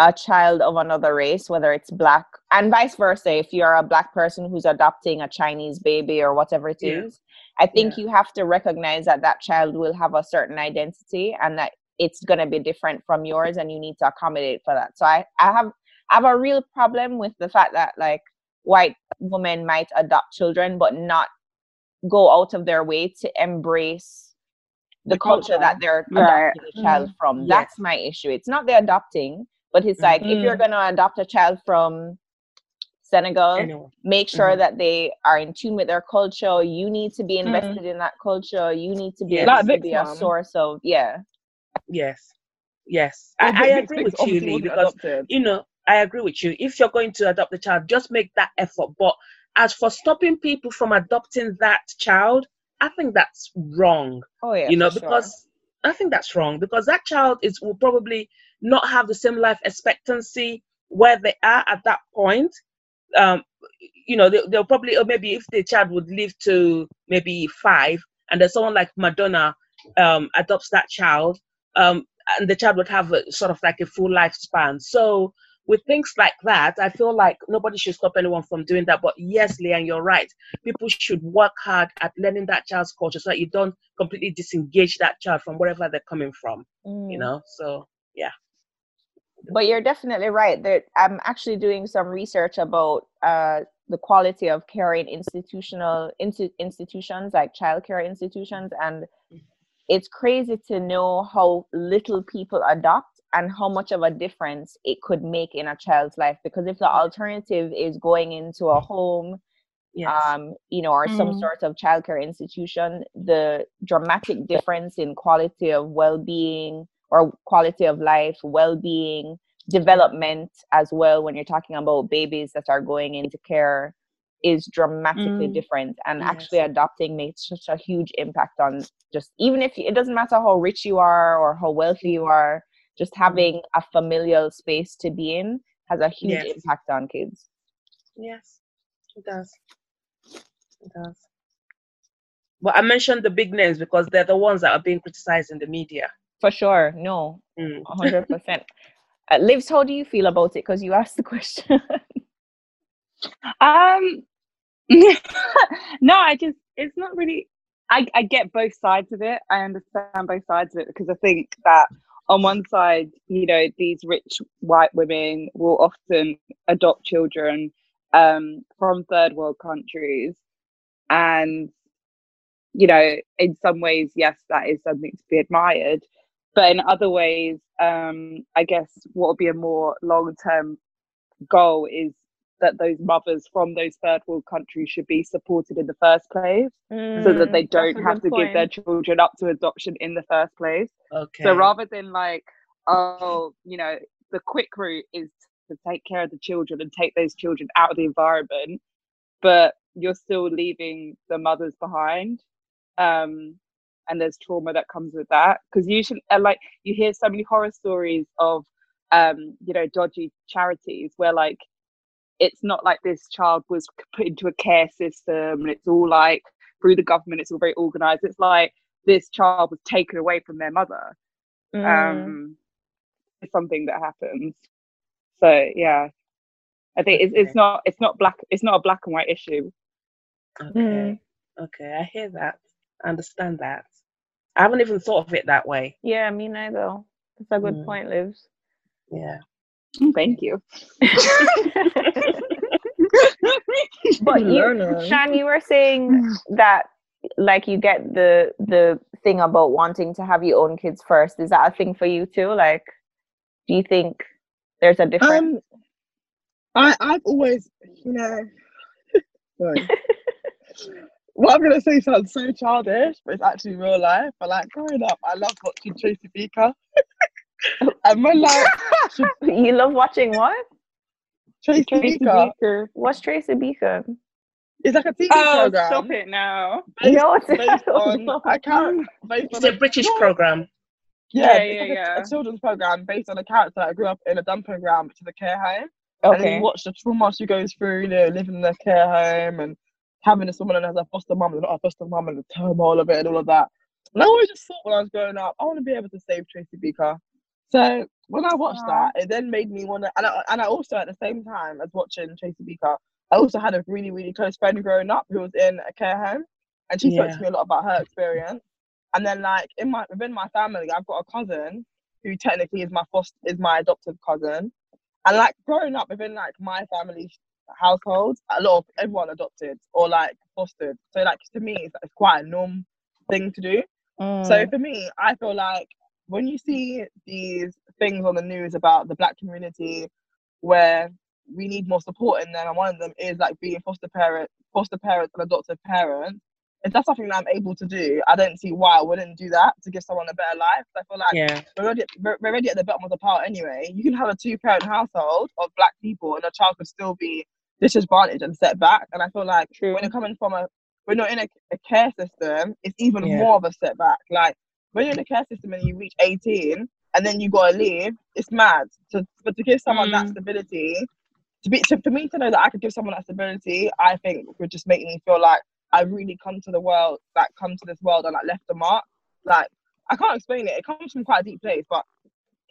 a child of another race, whether it's black and vice versa, if you're a black person who's adopting a Chinese baby or whatever it is, Yeah. I think you have to recognize that that child will have a certain identity and that it's going to be different from yours and you need to accommodate for that. So I, I have I have a real problem with the fact that like white women might adopt children but not go out of their way to embrace the, The culture, culture. that they're Right. adopting a child mm-hmm. from. Yes. That's my issue. It's not the adopting, but it's like if you're going to adopt a child from Senegal, Anyway. make sure Mhm. that they are in tune with their culture. You need to be invested in that culture. You need to be Yeah. able Like to be a source of yeah. Yes. Yes. Well, I, I agree with you, Lee, because adopted. you know, I agree with you. If you're going to adopt the child, just make that effort. But as for stopping people from adopting that child, I think that's wrong. Oh yeah. you know, for sure. because I think that's wrong because that child is will probably not have the same life expectancy where they are at that point. Um, you know, they, they'll probably, or maybe if the child would live to maybe five, and then someone like Madonna um, adopts that child, um, and the child would have a, sort of like a full lifespan. So with things like that, I feel like nobody should stop anyone from doing that. But yes, Leanne, you're right. People should work hard at learning that child's culture so that you don't completely disengage that child from wherever they're coming from. You Mm. know, so yeah, but you're definitely right. That I'm actually doing some research about uh, the quality of care in institutional institutions like childcare institutions, and it's crazy to know how little people adopt and how much of a difference it could make in a child's life. Because if the alternative is going into a home Yes. um, you know, or some Mm. sort of childcare institution, the dramatic difference in quality of well-being or quality of life, well-being, development as well when you're talking about babies that are going into care is dramatically Mm. different and Yes. actually adopting makes such a huge impact on just even if you, it doesn't matter how rich you are or how wealthy you are just having a familial space to be in has a huge Yes. impact on kids Yes, it does. It does. But I mentioned the big names because they're the ones that are being criticized in the media. For sure no Mm. Hundred percent. Uh, Livs, how do you feel about it? Because you asked the question. Um, no, I just it's not really. I I get both sides of it. I understand both sides of it because I think that on one side, you know, these rich white women will often adopt children um, from third world countries, and you know, in some ways, yes, that is something to be admired. But in other ways, um, I guess what would be a more long term goal is that those mothers from those third world countries should be supported in the first place so that they Mm, don't have good to give their children up to adoption in the first place. Okay. So rather than like, oh, you know, the quick route is to take care of the children and take those children out of the environment, but you're still leaving the mothers behind. Um, and there's trauma that comes with that because usually, uh, like, you hear so many horror stories of, um, you know, dodgy charities where like it's not like this child was put into a care system and it's all like through the government it's all very organized it's like this child was taken away from their mother Mm, um it's something that happens so yeah i think it's, it's not it's not black it's not a black and white issue Okay. Mm. Okay. I hear that. I understand that. I haven't even thought of it that way. yeah, me neither. That's a good Mm. point, Livs. Yeah. thank you But you, Shan, you were saying that like you get the the thing about wanting to have your own kids first. Is that a thing for you too? Like, do you think there's a difference? Um, I I've always, you know, sorry. what I'm gonna say sounds so childish, but it's actually real life. But like growing up, I love watching Tracy Beaker. and my like she- you love watching what? Tracy, Tracy Beaker, Beaker. What's Tracy Beacon? it's like a TV oh program. stop it now Based, No, it's- based on I can't based It's on a British program. Yeah, Yeah, yeah, like a- yeah. A, children's program based on a character that grew up in a dumping ground, which is a care home. And then Okay. you watch the trauma she goes through, you know, living in the care home and having this woman as a foster mum and not a foster mum and the turmoil of it and all of that. And I always just thought when I was growing up, I want to be able to save Tracy Beaker. So when I watched that, it then made me want to, and I, and I also at the same time as watching Tracy Beaker, I also had a really, really close friend growing up who was in a care home, and she spoke to me a lot about her experience. And then like in my within my family, I've got a cousin who technically is my foster is my adoptive cousin, and like growing up within like my family household, a lot of everyone adopted or like fostered. So like to me, it's, it's quite a norm thing to do. So Mm. for me, I feel like when you see these things on the news about the black community where we need more support in them, and one of them is like being foster parent, foster parents and adoptive parents. If that's something that I'm able to do, I don't see why I wouldn't do that to give someone a better life. I feel like Yeah. we're already, we're we're already at the bottom of the pile anyway. You can have a two parent household of black people and a child could still be disadvantaged and set back. And I feel like True. when you're coming from a when you're in a, a care system, it's even Yeah. more of a setback. Like when you're in a care system and you reach 18 and then you gotta leave, it's mad. So but to give someone that Mm. stability, to be to, for me to know that I could give someone that stability, I think would just make me feel like I really come to the world, like come to this world and like left a mark. Like I can't explain it. It comes from quite a deep place, but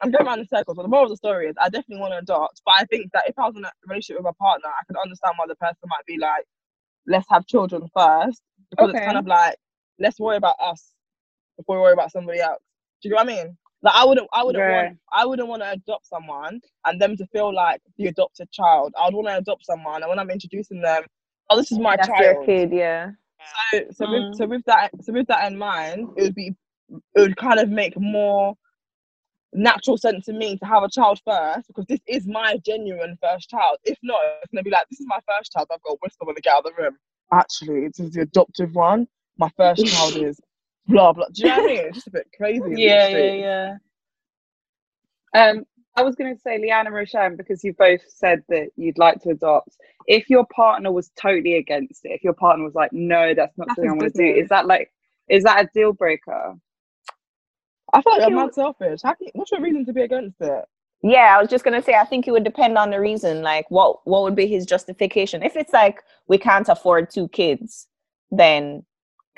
I'm going around in circles. But the moral of the story is I definitely want to adopt. But I think that if I was in a relationship with a partner, I could understand why the person might be like, let's have children first. Because it's kind of like, let's worry about us before we worry about somebody else. Do you know what I mean? Like I wouldn't, I wouldn't Right. want, I wouldn't want to adopt someone and them to feel like the adopted child. I'd want to adopt someone, and when I'm introducing them, oh, this is my That's child. your kid, yeah. So, so Mm. with so with that so with that in mind, it would be it would kind of make more natural sense to me to have a child first because this is my genuine first child. If not, it's gonna be like this is my first child. I've got to whisper when I get out of the room. Actually, this is the adoptive one. My first child is blah blah. Do you know what I mean? It's just a bit crazy. yeah, yeah, yeah. Um, I was going to say, Leanne and Roshan, because you both said that you'd like to adopt. If your partner was totally against it, if your partner was like, "No, that's not That's something I want to do," is that like, is that a deal breaker? I feel like Okay, I'm mad selfish. How can, what's your reason to be against it? Yeah, I was just gonna say I think it would depend on the reason. Like what what would be his justification? If it's like we can't afford two kids, then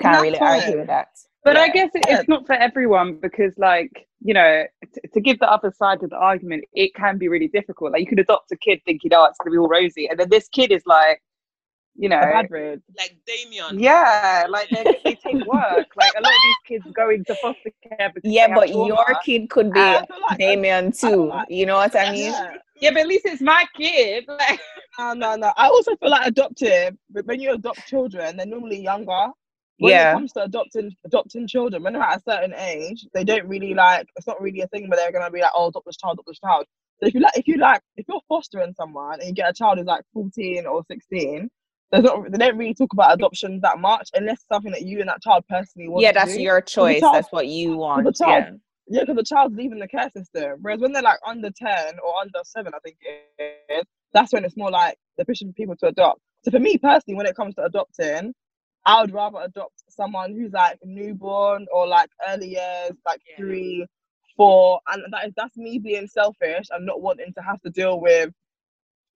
can't that's really argue with that. But I guess it, it's not for everyone because, like, you know, t- to give the other side of the argument, it can be really difficult. Like, you could adopt a kid thinking, "Oh, it's going to be all rosy," and then this kid is like, you know, A bad road. Like Damien. yeah, like they, they take work. Like a lot of these kids going to foster care because Yeah, but trauma. your kid could be I like Damien too. like- You know what I mean? Yeah. yeah, but at least it's my kid. Like, No, no, no. I also feel like adoptive, but when you adopt children, they're normally younger. When Yeah. it comes to adopting adopting children, when they're at a certain age, they don't really like it's not really a thing where they're gonna be like, Oh, adopt this child, adopt this child. So if you like if you like if you're fostering someone and you get a child who's like 14 or 16, there's not they don't really talk about adoption that much unless it's something that you and that child personally want Yeah, that's your choice. child- That's what you want. the child- Yeah. Yeah, because the child's leaving the care system. Whereas when they're like under 10 or under 7, I think is, that's when it's more like they're pushing people to adopt. So for me personally, when it comes to adopting, I would rather adopt someone who's like newborn or like early years, like Yeah. three, four. And that is that's me being selfish and not wanting to have to deal with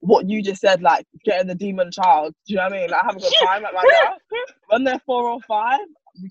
what you just said, like getting the demon child. Do you know what I mean? Like I haven't got time like right now. When they're four or five,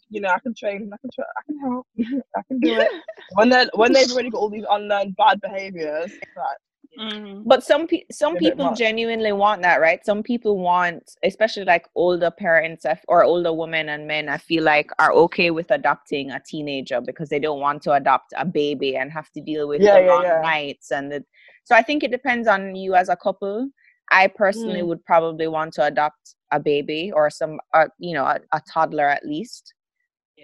you know, I can train, I can tra- I can help, I can do it. When they are when they've already got all these unlearned bad behaviors, it's like mm-hmm. But some pe- some people much. genuinely want that, right? Some people want, especially like older parents or older women and men, I feel like are okay with adopting a teenager because they don't want to adopt a baby and have to deal with Yeah, the yeah, long yeah. nights and the. So I think it depends on you as a couple. I personally Mm. would probably want to adopt a baby or some, uh, you know, a, a toddler at least.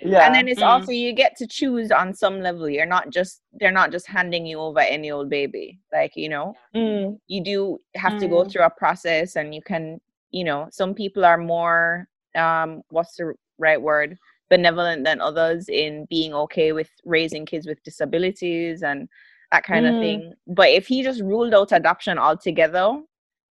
yeah. And then it's Mm. also you get to choose on some level. You're not just they're not just handing you over any old baby, like you know Mm, you do have to go Mm. through a process and you can you know some people are more um what's the right word benevolent than others in being okay with raising kids with disabilities and that kind of Mm. thing but if he just ruled out adoption altogether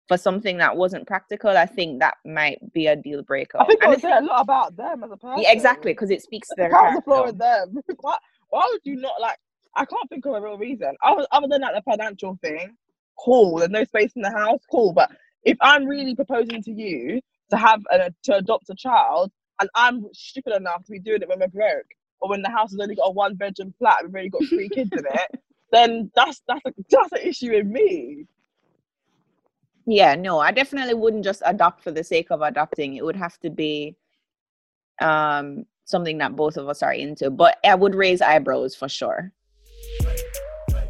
for something that wasn't practical i think that might be a deal breaker I think it And would say a lot about them as a person. yeah, exactly because it speaks to The their cards the floor character. with them. why, why would you not like? I can't think of a real reason other, other than like the financial thing. Cool, there's no space in the house. Cool, but if I'm really proposing to you to have a, to adopt a child, and I'm stupid enough to be doing it when we're broke, or when the house has only got a one bedroom flat, we've only got three kids in it, then that's that's a, that's an issue with me. Yeah, no, I definitely wouldn't just adopt for the sake of adopting. It would have to be um something that both of us are into. But I would raise eyebrows for sure.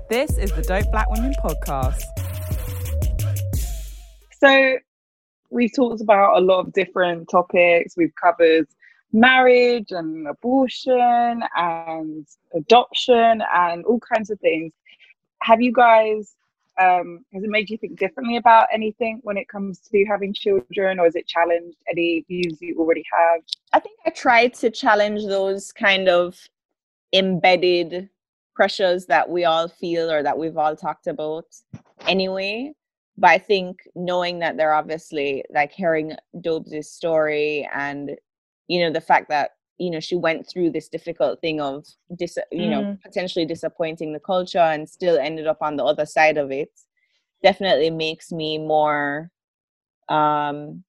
This is the Dope Black Women podcast. So we've talked about a lot of different topics. We've covered marriage and abortion and adoption and all kinds of things. Have you guys um has it made you think differently about anything when it comes to having children or has it challenged any views you already have? I think I tried to challenge those kind of embedded pressures that we all feel or that we've all talked about anyway. But I think knowing that they're obviously like hearing Dobes' story and you know the fact that you know she went through this difficult thing of dis- you know potentially disappointing the culture and still ended up on the other side of it definitely makes me more um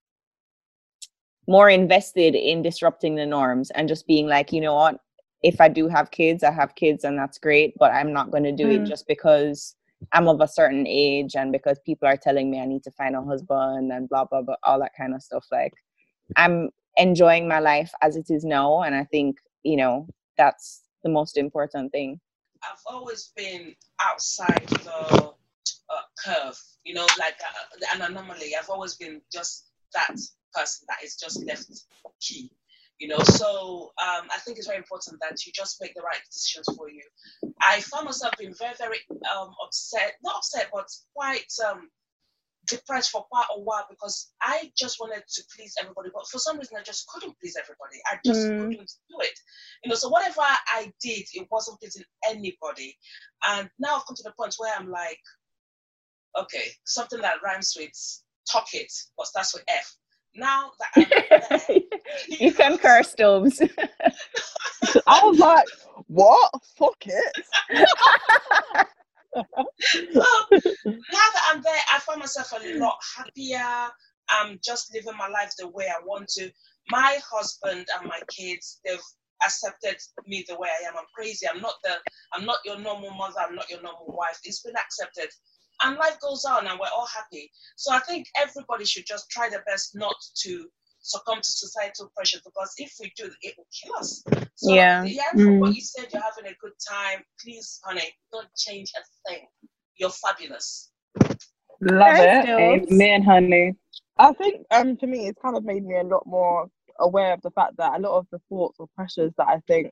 more invested in disrupting the norms and just being like you know what if i do have kids i have kids and that's great but i'm not going to do it Mm. just because i'm of a certain age and because people are telling me i need to find a husband and blah blah blah all that kind of stuff like i'm enjoying my life as it is now and i think you know that's the most important thing I've always been outside the uh, curve, you know, like uh, an anomaly. I've always been just that person that is just left key, you know. So um, I think it's very important that you just make the right decisions for you. I found myself being very, very um, upset, not upset, but quite um, depressed for quite a while because I just wanted to please everybody, but for some reason I just couldn't please everybody. I just Mm. couldn't do it. You know, so whatever I did, it wasn't pleasing anybody. And now I've come to the point where I'm like, okay, something that rhymes with talk it, but starts with F. Now that I'm there, you can curse Dobes. I was like, what? Fuck it. Now that I'm there, I find myself a lot happier. I'm just living my life the way I want to. My husband and my kids, they've accepted me the way I am. I'm crazy. I'm not the I'm not your normal mother, I'm not your normal wife. It's been accepted. And life goes on and we're all happy. So I think everybody should just try their best not to succumb to societal pressure because if we do, it will kill us. So, Yeah. Yeah, from what you said, you're having a good time. Please, honey, don't change a thing. You're fabulous. Love Thanks, it. Jules. Amen, honey. I think um for me it's kind of made me a lot more aware of the fact that a lot of the thoughts or pressures that I think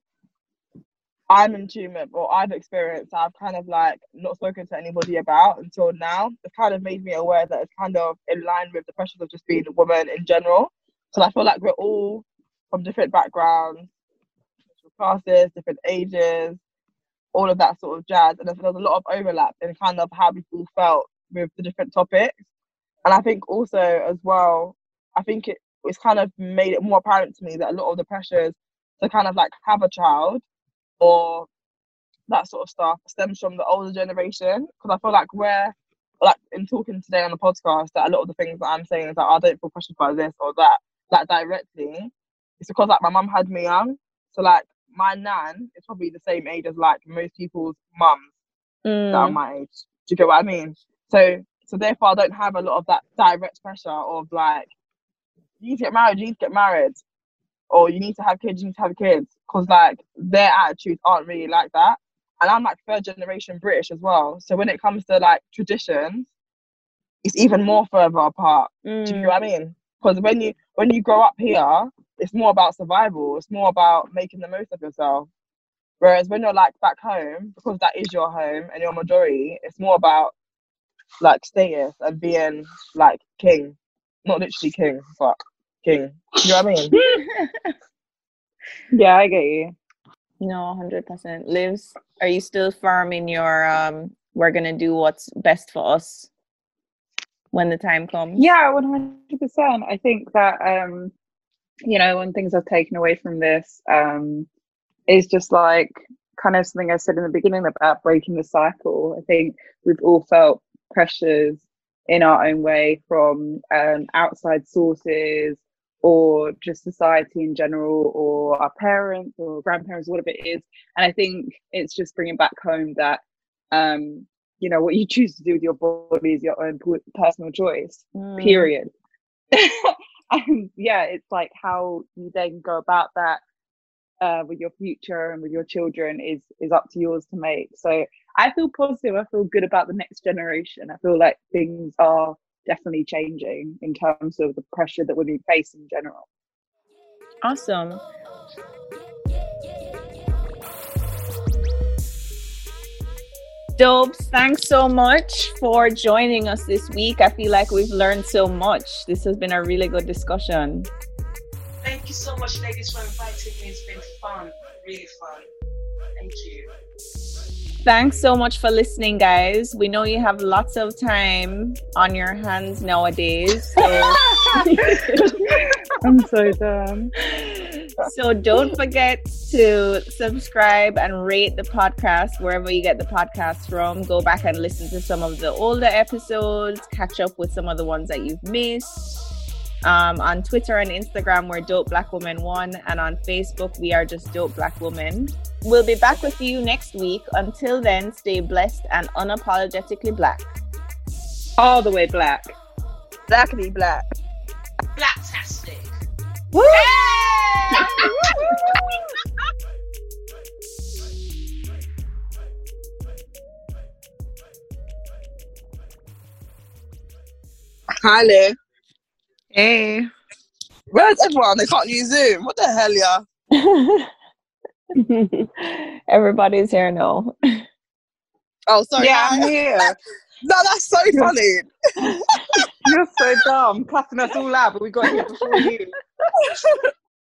I'm in tune with or I've experienced I've kind of like not spoken to anybody about until now. It's kind of made me aware that it's kind of in line with the pressures of just being a woman in general. So I feel like we're all from different backgrounds, different classes, different ages, all of that sort of jazz. And there's, a lot of overlap in kind of how we all felt with the different topics. And I think also as well, I think it it's kind of made it more apparent to me that a lot of the pressures to kind of like have a child or that sort of stuff stems from the older generation. Because I feel like we're like in talking today on the podcast that a lot of the things that I'm saying is that oh, I don't feel pressured by this or that like directly. It's because like my mum had me young. So like my nan is probably the same age as like most people's mums that are Mm. my age. Do you get what I mean? So so therefore I don't have a lot of that direct pressure of like you need to get married, you need to get married, or you need to have kids, you need to have kids, because like their attitudes aren't really like that. And I'm like third generation British as well. So when it comes to like traditions, it's even more further apart. Do you Mm. know what I mean? Because when you when you grow up here, it's more about survival. It's more about making the most of yourself. Whereas when you're like back home, because that is your home and your majority, it's more about like status and being like king, not literally king, but king. You know what I mean? Yeah, I get you. No, hundred percent. Livs, are you still firm in your um? We're gonna do what's best for us when the time comes. Yeah, one hundred percent. I think that um, you know, one things I've taken away from this um is just like kind of something I said in the beginning about breaking the cycle. I think we've all felt pressures in our own way from um, outside sources or just society in general or our parents or grandparents whatever it is and i think it's just bringing back home that um you know what you choose to do with your body is your own personal choice Mm. period. And yeah it's like how you then go about that uh, with your future and with your children is is up to yours to make. So i feel positive. I feel good about the next generation. I feel like things are definitely changing in terms of the pressure that women face in general. Awesome. Dobes, thanks so much for joining us this week. I feel like we've learned so much. This has been a really good discussion. Thank you so much, ladies, for inviting me. It's been fun, really fun. Thank you. Thanks so much for listening, guys. We know you have lots of time on your hands nowadays. So, i'm so done so don't forget to subscribe and rate the podcast wherever you get the podcast from. Go back and listen to some of the older episodes, catch up with some of the ones that you've missed. Um, on Twitter and Instagram, we're Dope Black Woman One, and on Facebook, we are just Dope Black Woman. We'll be back with you next week. Until then, stay blessed and unapologetically black. All the way black. Blackly black. Blacktastic. Woo! Hey! Hello. Hey. Where's everyone? They can't use Zoom. What the hell, yeah? Everybody's here now. Oh, sorry. yeah. I'm here. No, that's so funny. You're so dumb, cussing us all out, but we got here before you.